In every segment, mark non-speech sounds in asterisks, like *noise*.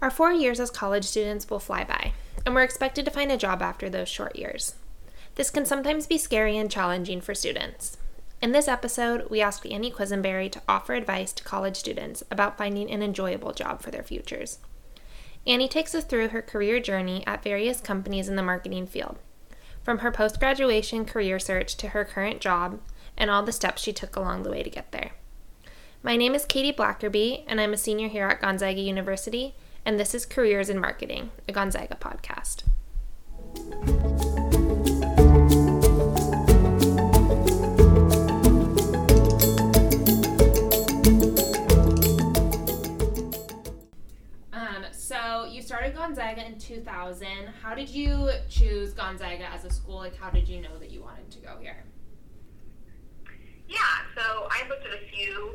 Our four years as college students will fly by, and we're expected to find a job after those short years. This can sometimes be scary and challenging for students. In this episode, we asked Annie Quisenberry to offer advice to college students about finding an enjoyable job for their futures. Annie takes us through her career journey at various companies in the marketing field, from her post graduation career search to her current job, and all the steps she took along the way to get there. My name is Katie Blackerby, and I'm a senior here at Gonzaga University, and this is Careers in Marketing, a Gonzaga podcast. Um, so you started Gonzaga in 2000. How did you choose Gonzaga as a school? Like, how did you know that you wanted to go here? Yeah, so I looked at a few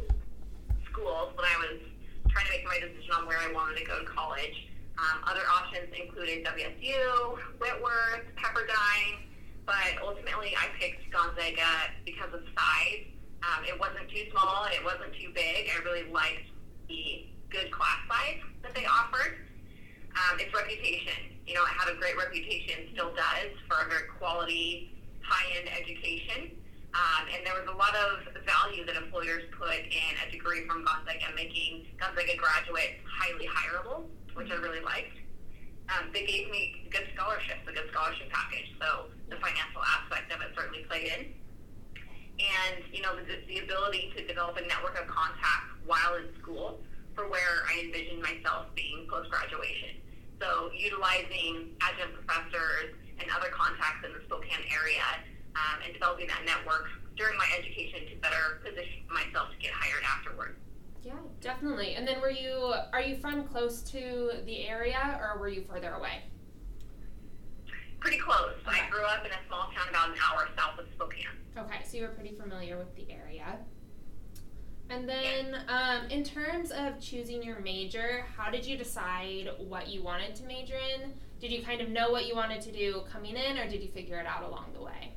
schools when I was trying to make my decision on where I wanted to go to college. Um, other options included WSU, Whitworth, Pepperdine, but ultimately I picked Gonzaga because of size. Um, it wasn't too small and it wasn't too big. I really liked the good class size that they offered. Um, its reputation, you know, it had a great reputation, still does, for a very quality, high-end education. Um, and there was a lot of value that employers put in a degree from Gonzaga, making Gonzaga graduates highly hireable, which I really liked. Um, they gave me good scholarships, a good scholarship package, so the financial aspect of it certainly played in. And, you know, the, the ability to develop a network of contacts while in school for where I envisioned myself being post-graduation. So utilizing adjunct professors and other contacts in the Spokane area um, and developing that network during my education to better position myself to get hired afterward. Yeah, definitely. And then were you are you from close to the area or were you further away? Pretty close. Okay. I grew up in a small town about an hour south of Spokane. Okay, so you were pretty familiar with the area. And then, um, in terms of choosing your major, how did you decide what you wanted to major in? Did you kind of know what you wanted to do coming in, or did you figure it out along the way?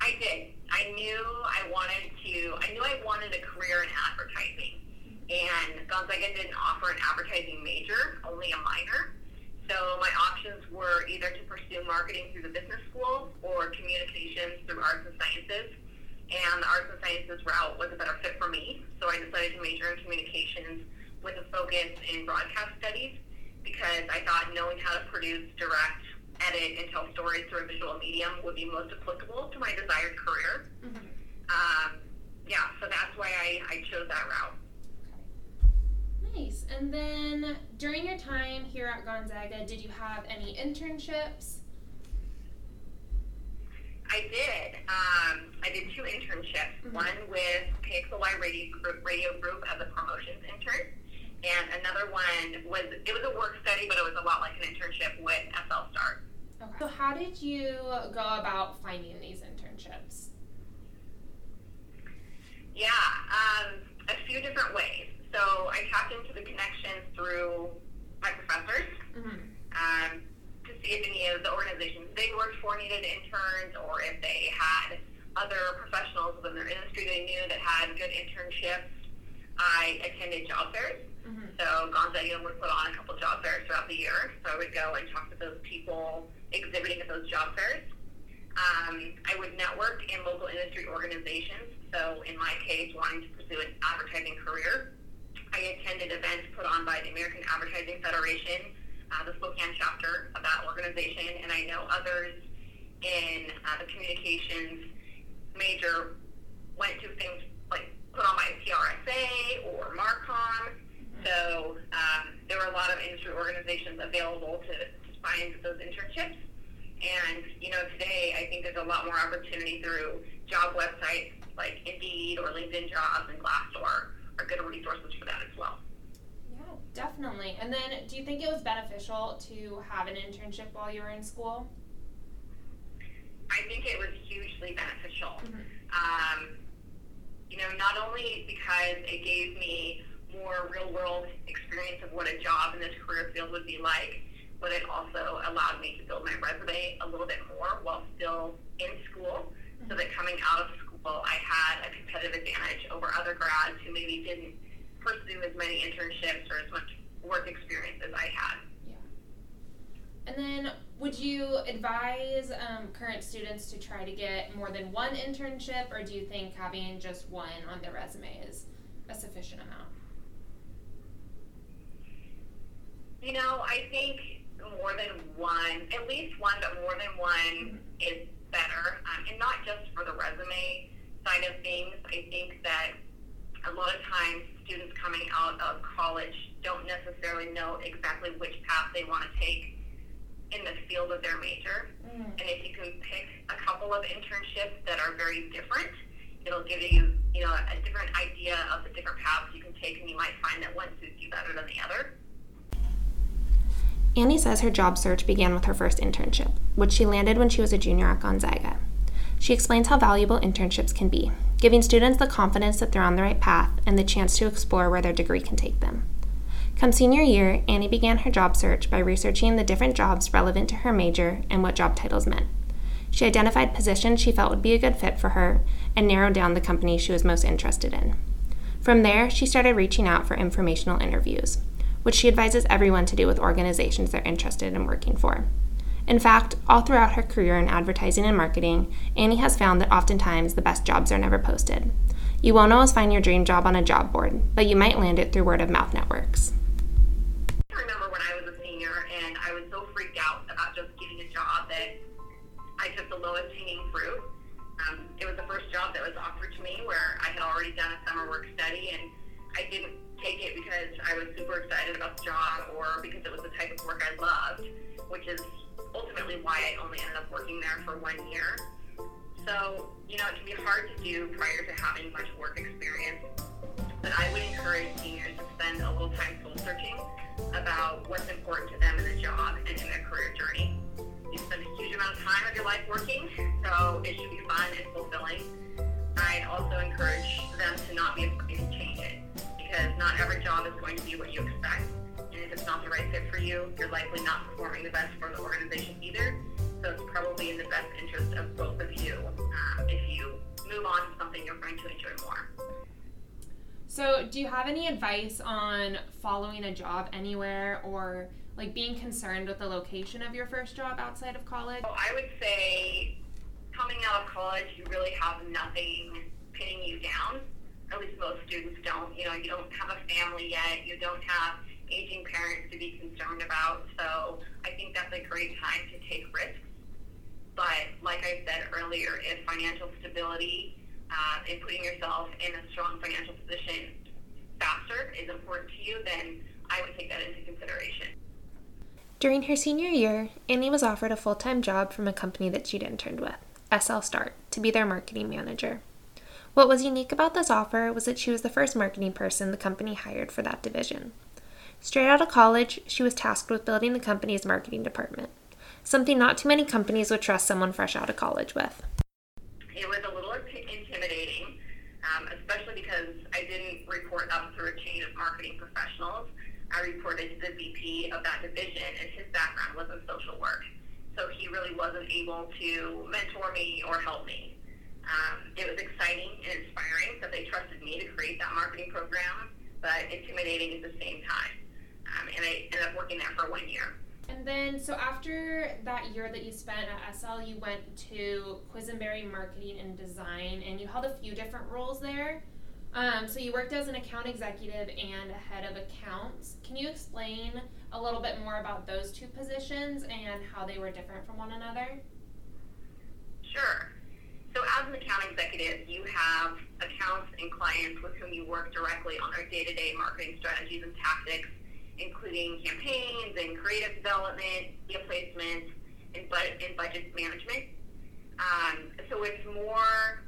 I did. I knew I wanted to. I knew I wanted a career in advertising, and Gonzaga didn't offer an advertising major, only a minor. So my options were either to pursue marketing through the business school or communications through arts and sciences. And the arts and sciences route was a better fit for me, so I decided to major in communications with a focus in broadcast studies because I thought knowing how to produce, direct, edit, and tell stories through a visual medium would be most applicable to my desired career. Mm-hmm. Um, yeah, so that's why I, I chose that route. Nice. And then, during your time here at Gonzaga, did you have any internships? I did. Um, I did two internships. Mhm. One with KXLY Radio Group, Radio Group as a promotions intern, and another one was it was a work study, but it was a lot like an internship with SL Start. Okay. So, how did you go about finding these internships? Yeah, um, a few different ways. So I tapped into the connections through my professors Mm-hmm. um, to see if any of the organizations they worked for needed interns or if they had other professionals within their industry they knew that had good internships. I attended job fairs. Mm-hmm. So Gonzaga would put on a couple job fairs throughout the year. So I would go and talk to those people exhibiting at those job fairs. Um, I would network in local industry organizations. So in my case, wanting to pursue an advertising career, I attended events put on by the American Advertising Federation, uh, the Spokane chapter of that organization, and I know others in uh, the communications major went to things like put on by PRSA or Marcom. So um, there were a lot of industry organizations available to, to find those internships. And, you know, today I think there's a lot more opportunity through job websites like Indeed or LinkedIn Jobs and Glassdoor are good resources for that as well. Yeah, definitely. And then, do you think it was beneficial to have an internship while you were in school? I think it was hugely beneficial. Mhm. Um, you know, not only because it gave me more real world experience of what a job in this career field would be like, but it also allowed me to build my resume a little bit more while still in school so that coming out of school I had a competitive advantage over other grads who maybe didn't pursue as many internships or as much work experience as I had. And then, would you advise um, current students to try to get more than one internship, or do you think having just one on their resume is a sufficient amount? You know, I think more than one, at least one, but more than one mm-hmm. is better. Um, and not just for the resume side of things. I think that a lot of times students coming out of college don't necessarily know exactly which path they want to take in the field of their major. Mm. And if you can pick a couple of internships that are very different, it'll give you, you know, a different idea of the different paths you can take, and you might find that one suits you better than the other. Annie says her job search began with her first internship, which she landed when she was a junior at Gonzaga. She explains how valuable internships can be, giving students the confidence that they're on the right path and the chance to explore where their degree can take them. Come senior year, Annie began her job search by researching the different jobs relevant to her major and what job titles meant. She identified positions she felt would be a good fit for her and narrowed down the company she was most interested in. From there, she started reaching out for informational interviews, which she advises everyone to do with organizations they're interested in working for. In fact, all throughout her career in advertising and marketing, Annie has found that oftentimes the best jobs are never posted. You won't always find your dream job on a job board, but you might land it through word of mouth networks. Summer work study and I didn't take it because I was super excited about the job or because it was the type of work I loved, which is ultimately why I only ended up working there for one year. So, you know, it can be hard to do prior to having much work experience. But I would encourage seniors to spend a little time soul searching about what's important to them in a job and in their career journey. You spend a huge amount of time of your life working, so it should be fun and fulfilling. I'd also encourage them to not be afraid to change it because not every job is going to be what you expect And if it's not the right fit for you, you're likely not performing the best for the organization either. So it's probably in the best interest of both of you um, if you move on to something you're going to enjoy more. So, do you have any advice on following a job anywhere or like being concerned with the location of your first job outside of college? Well, I would say coming out of college, you really have nothing pinning you down. At least most students don't. You know, you don't have a family yet. You don't have aging parents to be concerned about. So I think that's a great time to take risks. But like I said earlier, if financial stability uh, and putting yourself in a strong financial position faster is important to you, then I would take that into consideration. During her senior year, Annie was offered a full time job from a company that she'd interned with, SL Start, to be their marketing manager. What was unique about this offer was that she was the first marketing person the company hired for that division. Straight out of college, she was tasked with building the company's marketing department, something not too many companies would trust someone fresh out of college with. It was a little intimidating, um, especially because I didn't report up through a chain of marketing professionals. I reported to the VP of that division, and his background was in social work. So he really wasn't able to mentor me or help me. Um, it was exciting and inspiring that they trusted me to create that marketing program, but intimidating at the same time um, and I ended up working there for one year. And then, so after that year that you spent at SL, you went to Quisenberry Marketing and Design, and you held a few different roles there. Um, so you worked as an account executive and a head of accounts. Can you explain a little bit more about those two positions and how they were different from one another? Sure. So as an account executive, you have accounts and clients with whom you work directly on their day-to-day marketing strategies and tactics including campaigns and creative development, media placement, and, budget, and budget management. Um, so it's more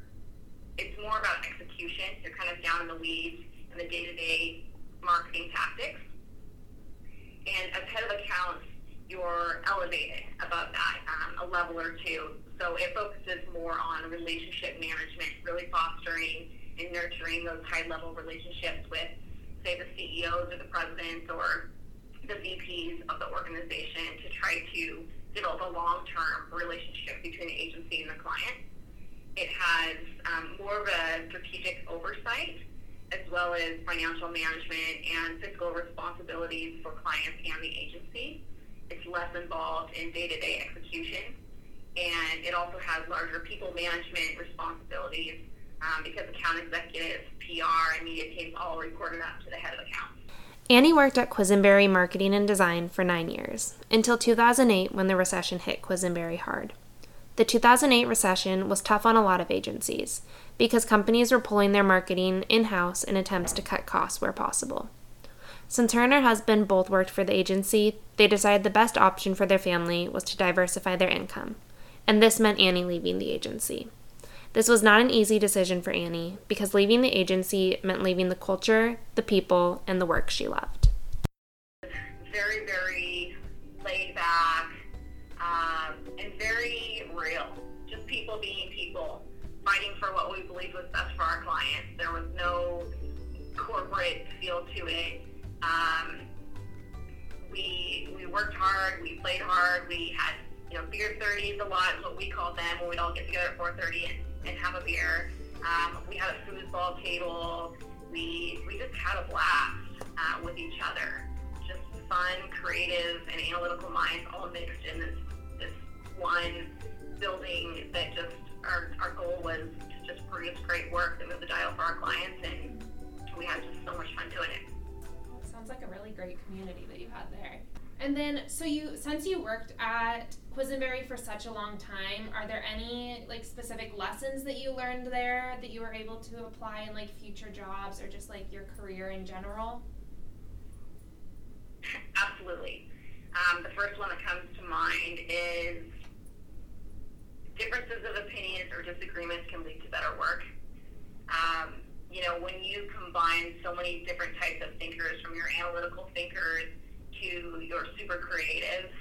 it's more about execution. You're kind of down in the weeds in the day-to-day marketing tactics. And as head of accounts, you're elevated above that, um, a level or two. So it focuses more on relationship management, really fostering and nurturing those high-level relationships with say, the CEOs or the presidents or the VPs of the organization to try to develop a long-term relationship between the agency and the client. It has um, more of a strategic oversight as well as financial management and fiscal responsibilities for clients and the agency. It's less involved in day to day execution. And it also has larger people management responsibilities um, because account executives, PR, and media teams all reported up to the head of accounts. Annie worked at Quisenberry Marketing and Design for nine years, until 2008 when the recession hit Quisenberry hard. The 2008 recession was tough on a lot of agencies because companies were pulling their marketing in house in attempts to cut costs where possible. Since her and her husband both worked for the agency, they decided the best option for their family was to diversify their income, and this meant Annie leaving the agency. This was not an easy decision for Annie because leaving the agency meant leaving the culture, the people, and the work she loved. Very, very laid back um, and very real. Just people being people, fighting for what we believed was best for our clients. There was no corporate feel to it. Um, we we worked hard, we played hard, we had you know beer thirties a lot is what we called them when we'd all get together at four thirty and, and have a beer. Um, we had a foosball table. We we just had a blast uh, with each other. Just fun, creative, and analytical minds all mixed in this one building that just our, our goal was to just produce great work that moved the dial for our clients and we had just so much fun doing it. Sounds like a really great community that you had there. And then, so you, since you worked at Quisenberry for such a long time, are there any like specific lessons that you learned there that you were able to apply in like future jobs or just like your career in general? Absolutely. Um, the first one that comes to mind is differences of opinions or disagreements can lead to better work. Um, you know, when you combine so many different types of thinkers, from your analytical thinkers to your super creatives,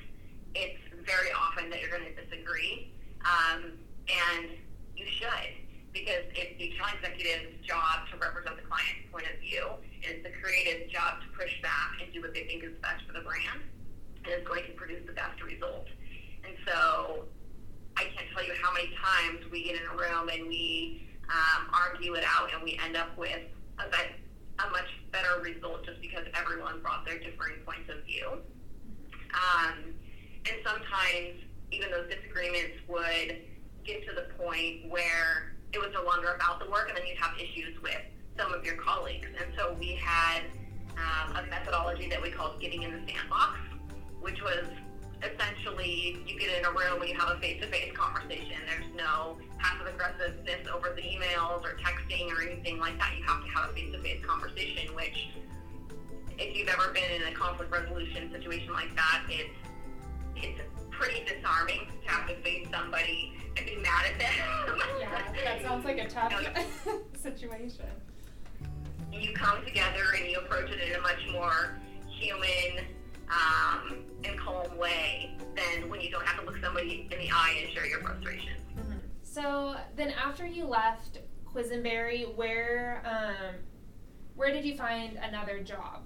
it's very often that you're going to disagree. Um, and you should, because it's the account executive's job to represent the client's point of view. It's the creative's job to push back and do what they think is best for the brand and is going to produce the best result. And so I can't tell you how many times we get in a room and we um, argue it out, and we end up with a, a much better result just because everyone brought their differing points of view. Um, and sometimes even those disagreements would get to the point where it was no longer about the work, and then you'd have issues with some of your colleagues. And so we had um, a methodology that we called getting in the sandbox, which was essentially you get in a room and you have a face-to-face conversation. There's no passive aggressiveness over the emails or texting or anything like that. You have to have a face-to-face conversation, which if you've ever been in a conflict resolution situation like that, it's it's pretty disarming to have to face somebody and be mad at them. Yeah, that sounds like a *laughs* tough *laughs* situation. You come together and you approach it in a much more human um, and calm way than when you don't have to look somebody in the eye and share your frustrations. Mm-hmm. So then, after you left Quisenberry, where um, where did you find another job?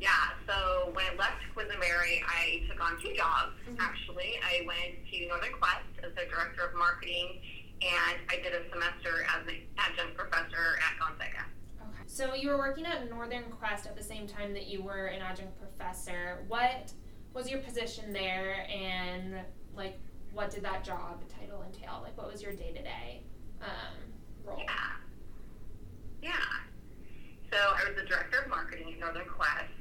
Yeah, so when I left Quisenberry, I took on two jobs. Mm-hmm. Actually, I went to Northern Quest as their director of marketing, and I did a semester as an adjunct professor at Gonzaga. So you were working at Northern Quest at the same time that you were an adjunct professor. What was your position there, and like what did that job title entail? Like what was your day to day role? Yeah, yeah. So I was the director of marketing at Northern Quest,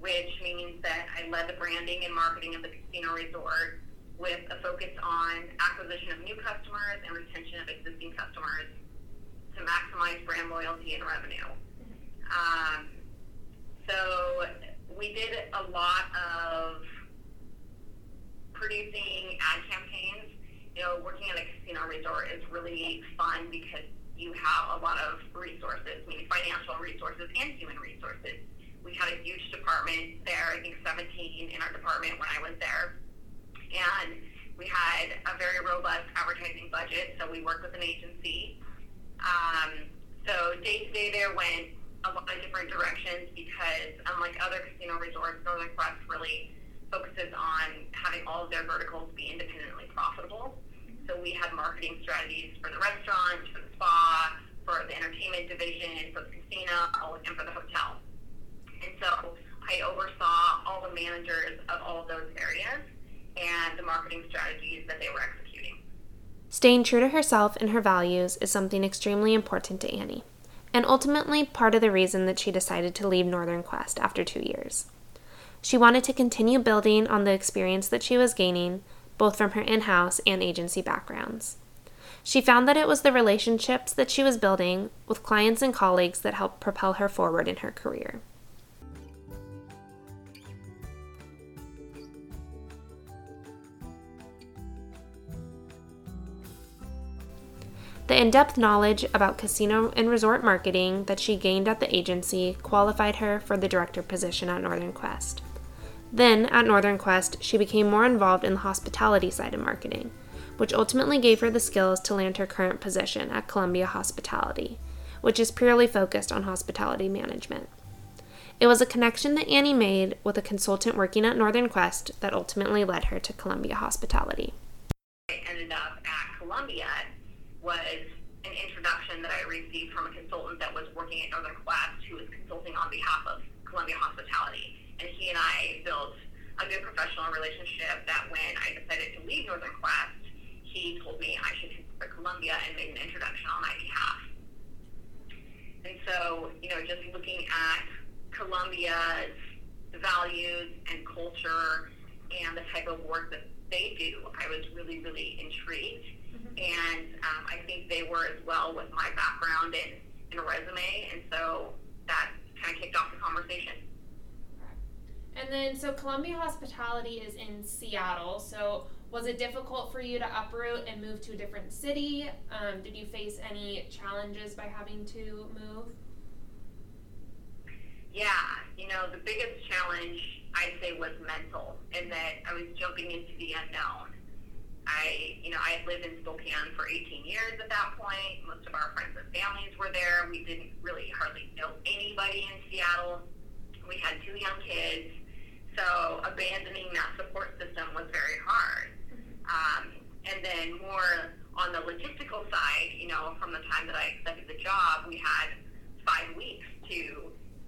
which means that I led the branding and marketing of the casino resort with a focus on acquisition of new customers and retention of existing customers to maximize brand loyalty and revenue. Um, so we did a lot of producing ad campaigns. You know, working at a casino resort is really fun because you have a lot of resources, meaning financial resources and human resources. We had a huge department there, I think 17 in our department when I was there. And we had a very robust advertising budget, so we worked with an agency. Um, so day to day there went a lot of different directions because unlike other casino resorts, Northern Quest really focuses on having all of their verticals be independently profitable. So we had marketing strategies for the restaurant, for the spa, for the entertainment division, for the casino, and for the hotel. And so I oversaw all the managers of all of those areas and the marketing strategies that they were executing. Staying true to herself and her values is something extremely important to Annie, and ultimately part of the reason that she decided to leave Northern Quest after two years. She wanted to continue building on the experience that she was gaining, both from her in house and agency backgrounds. She found that it was the relationships that she was building with clients and colleagues that helped propel her forward in her career. The in depth knowledge about casino and resort marketing that she gained at the agency qualified her for the director position at Northern Quest. Then, at Northern Quest, she became more involved in the hospitality side of marketing, which ultimately gave her the skills to land her current position at Columbia Hospitality, which is purely focused on hospitality management. It was a connection that Annie made with a consultant working at Northern Quest that ultimately led her to Columbia Hospitality. I ended up at Columbia was an introduction that I received from a consultant that was working at Northern Quest who was consulting on behalf of Columbia Hospitality. And he and I built a good professional relationship that when I decided to leave Northern Quest, he told me I should consider Columbia and made an introduction on my behalf. And so, you know, just looking at Columbia's values and culture and the type of work that they do, I was really, really intrigued and um, I think they were as well with my background and, and resume, and so that kind of kicked off the conversation. And then, so Columbia Hospitality is in Seattle. So, was it difficult for you to uproot and move to a different city? Um, did you face any challenges by having to move? Yeah, you know, the biggest challenge I'd say was mental, in that I was jumping into the unknown. I, you know, I lived in Spokane for 18 years at that point. Most of our friends and families were there. We didn't really hardly know anybody in Seattle. We had two young kids, so abandoning that support system was very hard. Um, and then more on the logistical side, you know, from the time that I accepted the job, we had five weeks to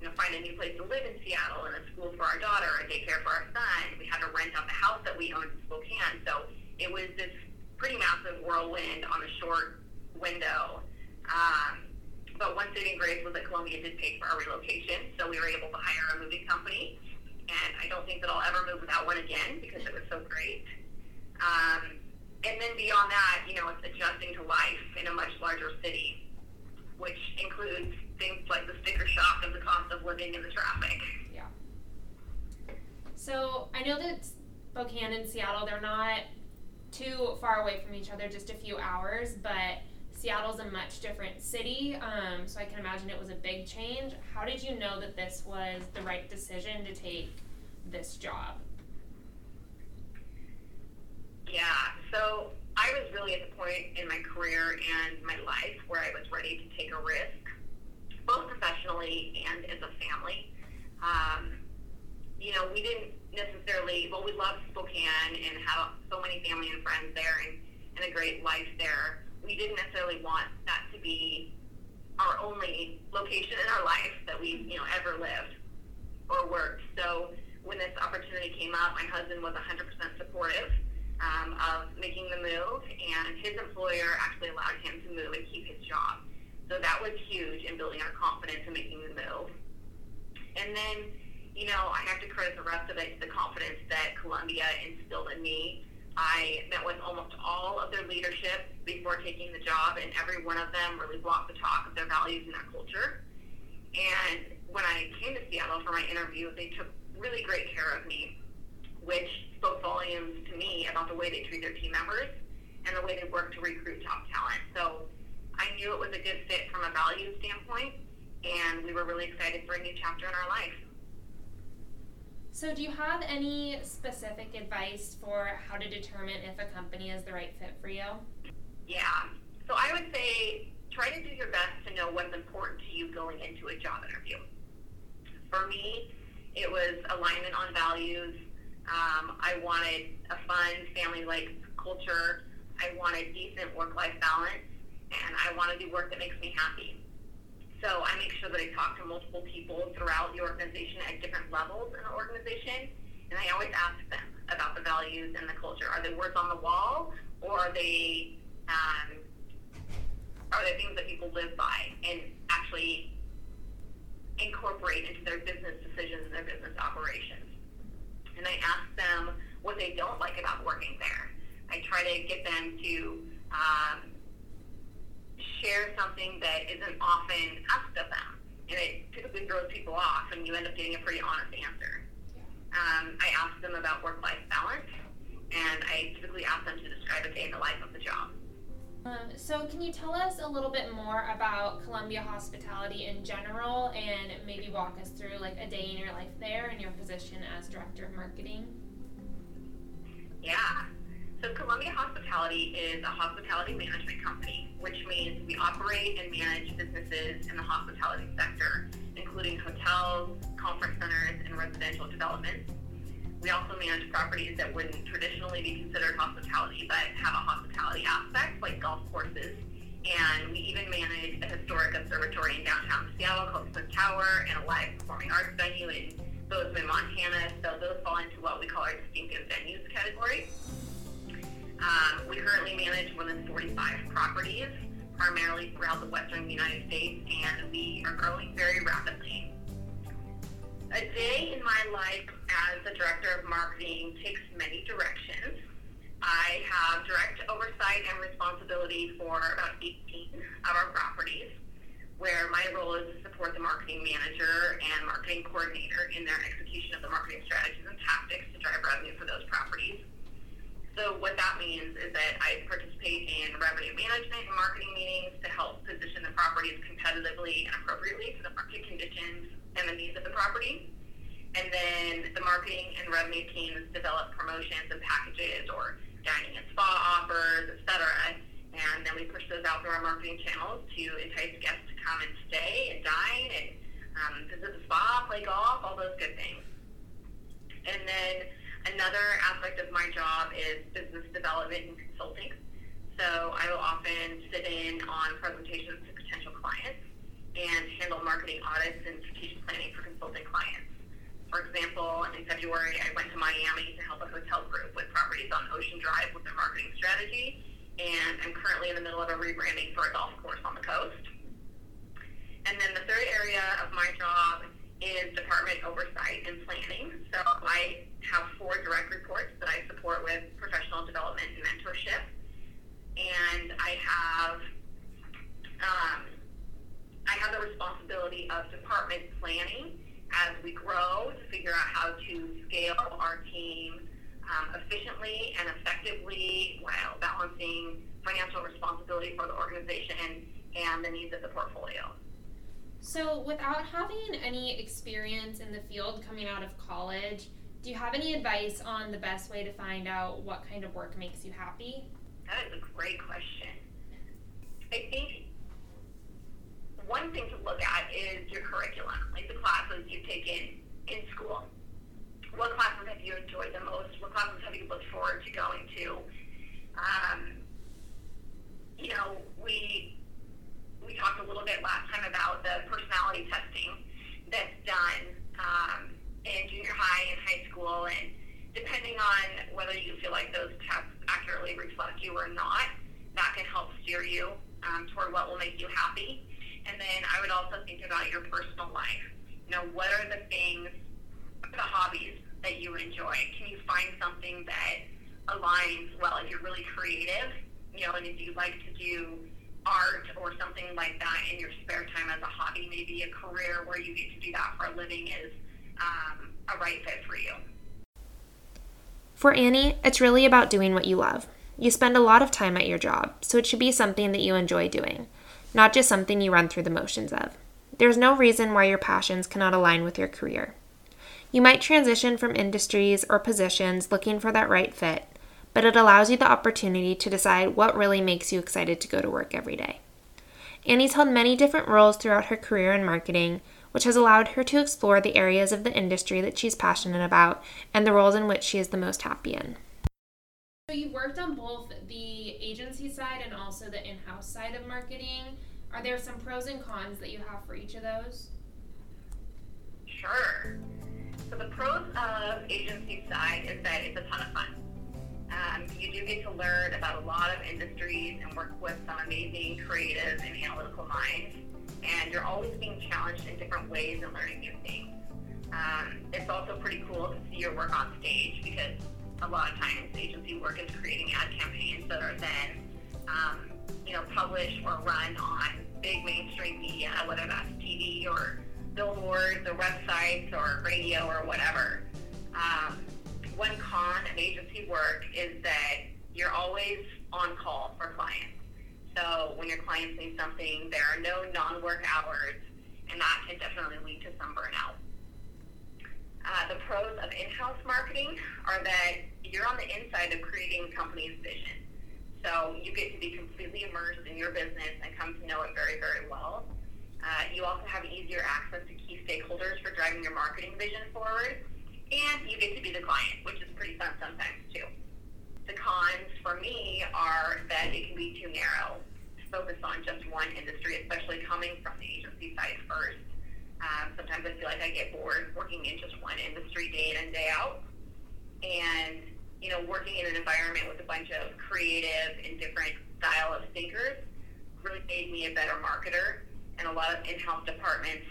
you know, find a new place to live in Seattle and a school for our daughter, a daycare for our son. We had to rent out the house that we owned in Spokane. So it was this pretty massive whirlwind on a short window. Um, but one saving grace was that Columbia did pay for our relocation, so we were able to hire a moving company. And I don't think that I'll ever move without one again because it was so great. Um, and then beyond that, you know, it's adjusting to life in a much larger city, which includes things like the sticker shock of the cost of living and the traffic. Yeah. So I know that Spokane and Seattle, they're not too far away from each other, just a few hours, but Seattle's a much different city, um, so I can imagine it was a big change. How did you know that this was the right decision to take this job? Yeah, so I was really at the point in my career and my life where I was ready to take a risk, both professionally and as a family. Um, you know, we didn't necessarily, well, we love Spokane and have so many family and friends there and, and a great life there. We didn't necessarily want that to be our only location in our life that we, you know, ever lived or worked. So when this opportunity came up, my husband was 100% supportive um, of making the move, and his employer actually allowed him to move and keep his job. So that was huge in building our confidence in making the move. And then you know, I have to credit the rest of it to the confidence that Columbia instilled in me. I met with almost all of their leadership before taking the job, and every one of them really walked the talk of their values and their culture. And when I came to Seattle for my interview, they took really great care of me, which spoke volumes to me about the way they treat their team members and the way they work to recruit top talent. So I knew it was a good fit from a value standpoint, and we were really excited for a new chapter in our life. So, do you have any specific advice for how to determine if a company is the right fit for you? Yeah. So, I would say try to do your best to know what's important to you going into a job interview. For me, it was alignment on values. Um, I wanted a fun, family like culture. I wanted decent work life balance. and I want to do work that makes me happy. So I make sure that I talk to multiple people throughout the organization at different levels in the organization, and I always ask them about the values and the culture. Are they words on the wall, or are they um, are they things that people live by and actually incorporate into their business decisions and their business operations? And I ask them what they don't like about working there. I try to get them to um, share something that isn't often asked of them. And it typically throws people off, and you end up getting a pretty honest answer. Um, I ask them about work life balance, and I typically ask them to describe a day in the life of the job. Um, so, can you tell us a little bit more about Columbia Hospitality in general and maybe walk us through like a day in your life there and your position as Director of Marketing? Yeah. So Columbia Hospitality is a hospitality management company, which means we operate and manage businesses in the hospitality sector, including hotels, conference centers, and residential developments. We also manage properties that wouldn't traditionally be considered hospitality, but have a hospitality aspect, like golf courses. And we even manage a historic observatory in downtown Seattle called Smith Tower and a live performing arts venue in Bozeman, Montana. So those fall into what we call our distinctive venues category. Um, we currently manage more than 45 properties, primarily throughout the western United States, and we are growing very rapidly. A day in my life as the director of marketing takes many directions. I have direct oversight and responsibility for about 18 of our properties, where my role is to support the marketing manager and marketing coordinator in their execution of the marketing strategies and tactics to drive revenue for those properties. So what that means is that I participate in revenue management and marketing meetings to help position the properties competitively and appropriately for the market conditions and the needs of the property. And then the marketing and revenue teams develop promotions and packages or dining and spa offers, etc. And then we push those out through our marketing channels to entice guests to come and stay and dine and um, visit the spa, play golf, all those good things. And then Another aspect of my job is business development and consulting. So I will often sit in on presentations to potential clients and handle marketing audits and strategic planning for consulting clients. For example, in February, I went to Miami to help a hotel group with properties on Ocean Drive with their marketing strategy, and I'm currently in the middle of a rebranding for a golf course on the coast. And then the third area of my job is department oversight and planning. So I have four direct reports that I support with professional development and mentorship. And I have um, I have the responsibility of department planning as we grow to figure out how to scale our team um, efficiently and effectively while balancing financial responsibility for the organization and the needs of the portfolio. So, without having any experience in the field coming out of college, do you have any advice on the best way to find out what kind of work makes you happy? That is a great question. I think one thing to look at is your curriculum, like the classes you've taken in school. What classes have you enjoyed the most? What classes have you looked forward to going to? Um, you know, we we talked a little bit last time about the personality testing that's done um, in junior high and high school, and depending on whether you feel like those tests accurately reflect you or not, that can help steer you um, toward what will make you happy. And then I would also think about your personal life. You know, what are the things, the hobbies that you enjoy? Can you find something that aligns well if you're really creative? You know, and if you like to do art or something like that in your spare time as a hobby, maybe a career where you get to do that for a living is um, a right fit for you. For Annie, it's really about doing what you love. You spend a lot of time at your job, so it should be something that you enjoy doing, not just something you run through the motions of. There's no reason why your passions cannot align with your career. You might transition from industries or positions looking for that right fit, but it allows you the opportunity to decide what really makes you excited to go to work every day. Annie's held many different roles throughout her career in marketing, which has allowed her to explore the areas of the industry that she's passionate about and the roles in which she is the most happy in. So you worked on both the agency side and also the in-house side of marketing. Are there some pros and cons that you have for each of those? Sure. So the pros of agency side is that it's a ton of fun. Um, you do get to learn about a lot of industries and work with some amazing creative and analytical minds. And you're always being challenged in different ways and learning new things. Um, it's also pretty cool to see your work on stage because a lot of times agency work is creating ad campaigns that are then, um, you know, published or run on big mainstream media, whether that's TV or billboards or websites or radio or whatever. Um, one con of agency work is that you're always on call for clients. So when your clients need something, there are no non-work hours, and that can definitely lead to some burnout. Uh, the pros of in-house marketing are that you're on the inside of creating a company's vision. So you get to be completely immersed in your business and come to know it very, very well. Uh, you also have easier access to key stakeholders for driving your marketing vision forward. And you get to be the client, which is pretty fun sometimes too. The cons for me are that it can be too narrow focus on just one industry, especially coming from the agency side first. Um, sometimes I feel like I get bored working in just one industry day in and day out. And, you know, working in an environment with a bunch of creative and different style of thinkers really made me a better marketer. And a lot of in-house departments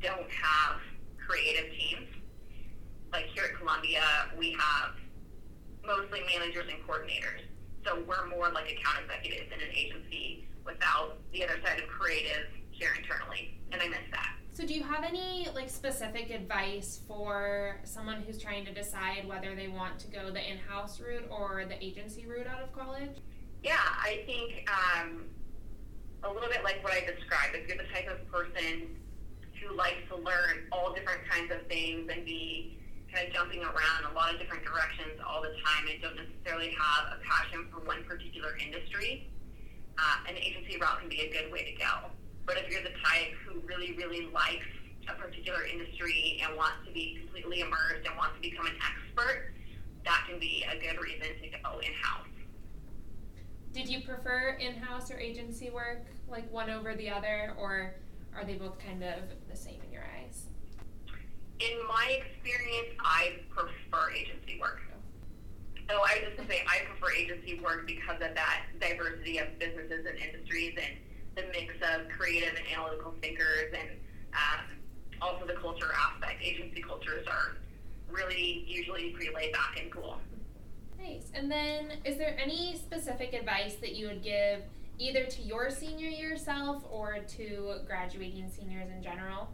don't have creative teams like here at Columbia, we have mostly managers and coordinators. So we're more like account executives in an agency without the other side of creative here internally, and I miss that. So do you have any like specific advice for someone who's trying to decide whether they want to go the in-house route or the agency route out of college? Yeah, I think um, a little bit like what I described. If you're the type of person who likes to learn all different kinds of things and be kind of jumping around a lot of different directions all the time and don't necessarily have a passion for one particular industry, uh, an agency route can be a good way to go. But if you're the type who really, really likes a particular industry and wants to be completely immersed and wants to become an expert, that can be a good reason to go in house. Did you prefer in house or agency work, like one over the other, or are they both kind of the same in your eyes? in my experience, I prefer agency work. Oh, I was just to say I prefer agency work because of that diversity of businesses and industries and the mix of creative and analytical thinkers and um, also the culture aspect. Agency cultures are really usually pretty laid back and cool. Nice. And then, is there any specific advice that you would give either to your senior year self or to graduating seniors in general?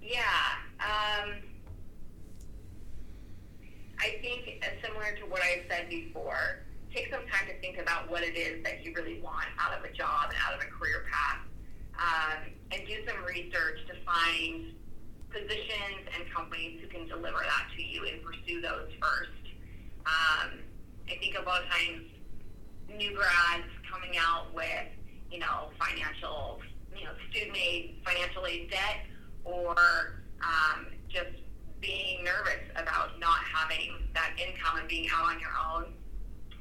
Yeah. Um, I think similar to what I said before, take some time to think about what it is that you really want out of a job and out of a career path. Um, and do some research to find positions and companies who can deliver that to you and pursue those first. Um, I think a lot of times new grads coming out with, you know, financial, you know, student aid, financial aid debt or um, just being nervous having that income and being out on your own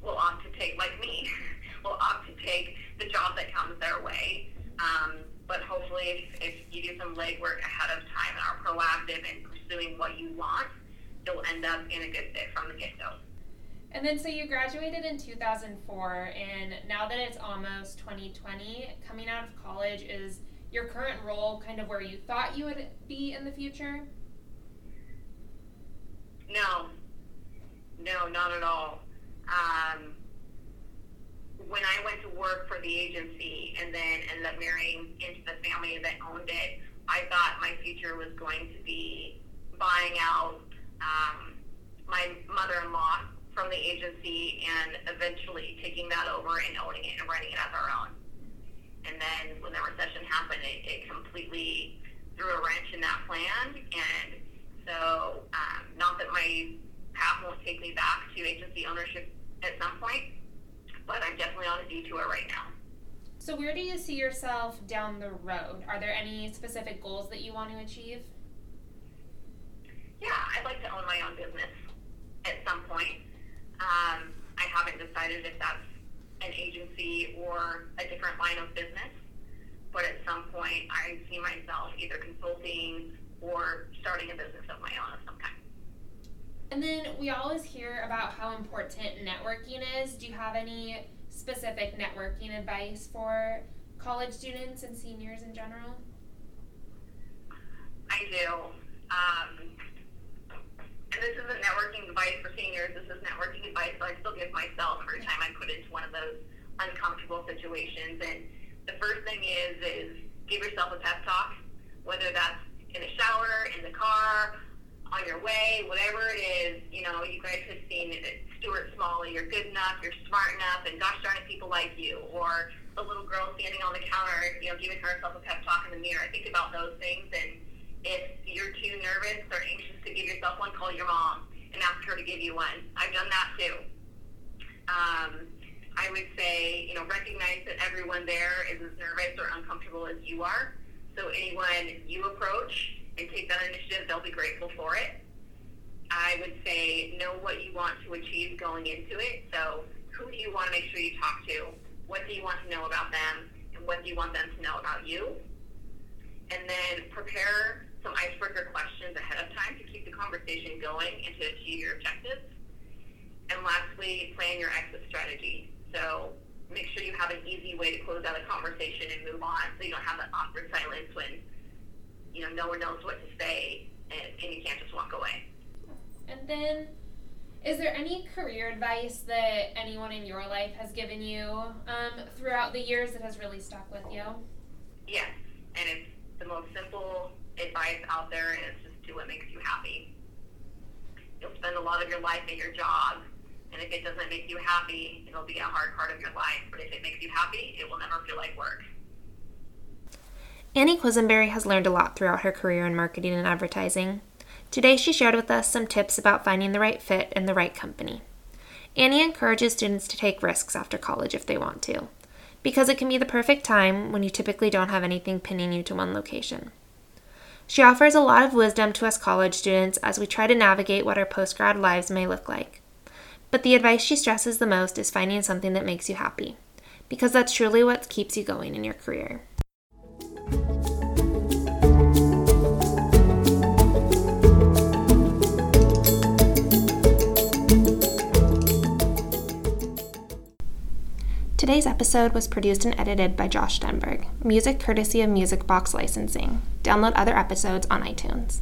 will opt to take, like me, *laughs* will opt to take the job that comes their way. Um, but hopefully, if, if you do some legwork ahead of time and are proactive in pursuing what you want, you'll end up in a good fit from the get go. And then, so you graduated in 2004, and now that it's almost 2020, coming out of college is your current role kind of where you thought you would be in the future? No, no, not at all. Um, when I went to work for the agency and then ended up marrying into the family that owned it, I thought my future was going to be buying out um, my mother-in-law from the agency and eventually taking that over and owning it and running it as our own. And then when the recession happened, it, it completely threw a wrench in that plan. And so, um, not that my path won't take me back to agency ownership at some point, but I'm definitely on a detour right now. So, where do you see yourself down the road? Are there any specific goals that you want to achieve? Yeah, I'd like to own my own business. at some point. Um, I haven't decided if that's an agency or a different line of business, but at some point I see myself either consulting or starting a business of my own of some kind. And then we always hear about how important networking is. Do you have any specific networking advice for college students and seniors in general? I do. Um, and this isn't networking advice for seniors. This is networking advice that I still give myself every time I put into one of those uncomfortable situations. And the first thing is is give yourself a pep talk, whether that's in the shower, in the car, on your way, whatever it is. You know, you guys have seen it. Stuart Smalley, you're good enough, you're smart enough, and gosh darn it, people like you. Or the little girl standing on the counter, you know, giving herself a pep talk in the mirror. I think about those things and if you're too nervous or anxious to give yourself one, call your mom and ask her to give you one. I've done that too. Um, I would say, you know, recognize that everyone there is as nervous or uncomfortable as you are. So anyone you approach and take that initiative, they'll be grateful for it. I would say know what you want to achieve going into it. So who do you want to make sure you talk to? What do you want to know about them? And what do you want them to know about you? And then prepare some icebreaker questions ahead of time to keep the conversation going and to achieve your objectives. And lastly, plan your exit strategy. So make sure you have an easy way to close out a conversation and move on so you don't have that awkward silence when you know no one knows what to say and, and you can't just walk away. And then is there any career advice that anyone in your life has given you um, throughout the years that has really stuck with you? Yes, and it's the most simple advice out there, and it's just do what makes you happy. You'll spend a lot of your life at your job, and if it doesn't make you happy, it'll be a hard part of your life. But if it makes you happy, it will never feel like work. Annie Quisenberry has learned a lot throughout her career in marketing and advertising. Today, she shared with us some tips about finding the right fit and the right company. Annie encourages students to take risks after college if they want to, because it can be the perfect time when you typically don't have anything pinning you to one location. She offers a lot of wisdom to us college students as we try to navigate what our post grad lives may look like. But the advice she stresses the most is finding something that makes you happy, because that's truly what keeps you going in your career. Today's episode was produced and edited by Josh Stenberg. Music courtesy of Music Box Licensing. Download other episodes on iTunes.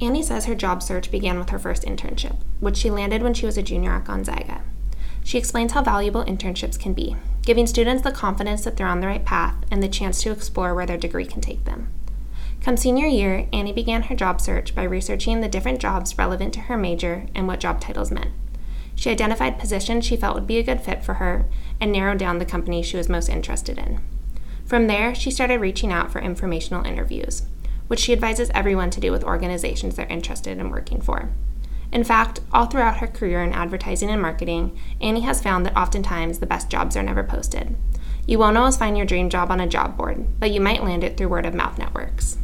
Annie says her job search began with her first internship, which she landed when she was a junior at Gonzaga. She explains how valuable internships can be, giving students the confidence that they're on the right path and the chance to explore where their degree can take them. Come senior year, Annie began her job search by researching the different jobs relevant to her major and what job titles meant. She identified positions she felt would be a good fit for her and narrowed down the company she was most interested in. From there, she started reaching out for informational interviews, which she advises everyone to do with organizations they're interested in working for. In fact, all throughout her career in advertising and marketing, Annie has found that oftentimes the best jobs are never posted. You won't always find your dream job on a job board, but you might land it through word of mouth networks.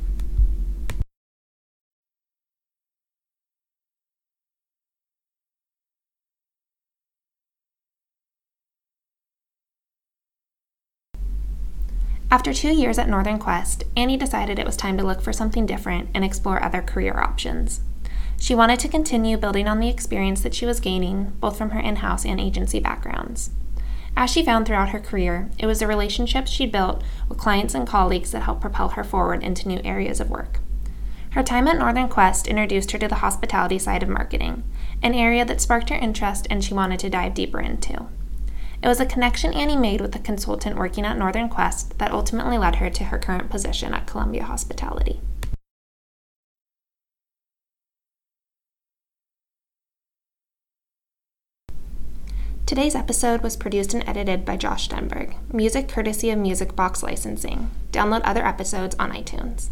After two years at Northern Quest, Annie decided it was time to look for something different and explore other career options. She wanted to continue building on the experience that she was gaining, both from her in house and agency backgrounds. As she found throughout her career, it was the relationships she'd built with clients and colleagues that helped propel her forward into new areas of work. Her time at Northern Quest introduced her to the hospitality side of marketing, an area that sparked her interest and she wanted to dive deeper into. It was a connection Annie made with a consultant working at Northern Quest that ultimately led her to her current position at Columbia Hospitality. Today's episode was produced and edited by Josh Stenberg. Music courtesy of Music Box Licensing. Download other episodes on iTunes.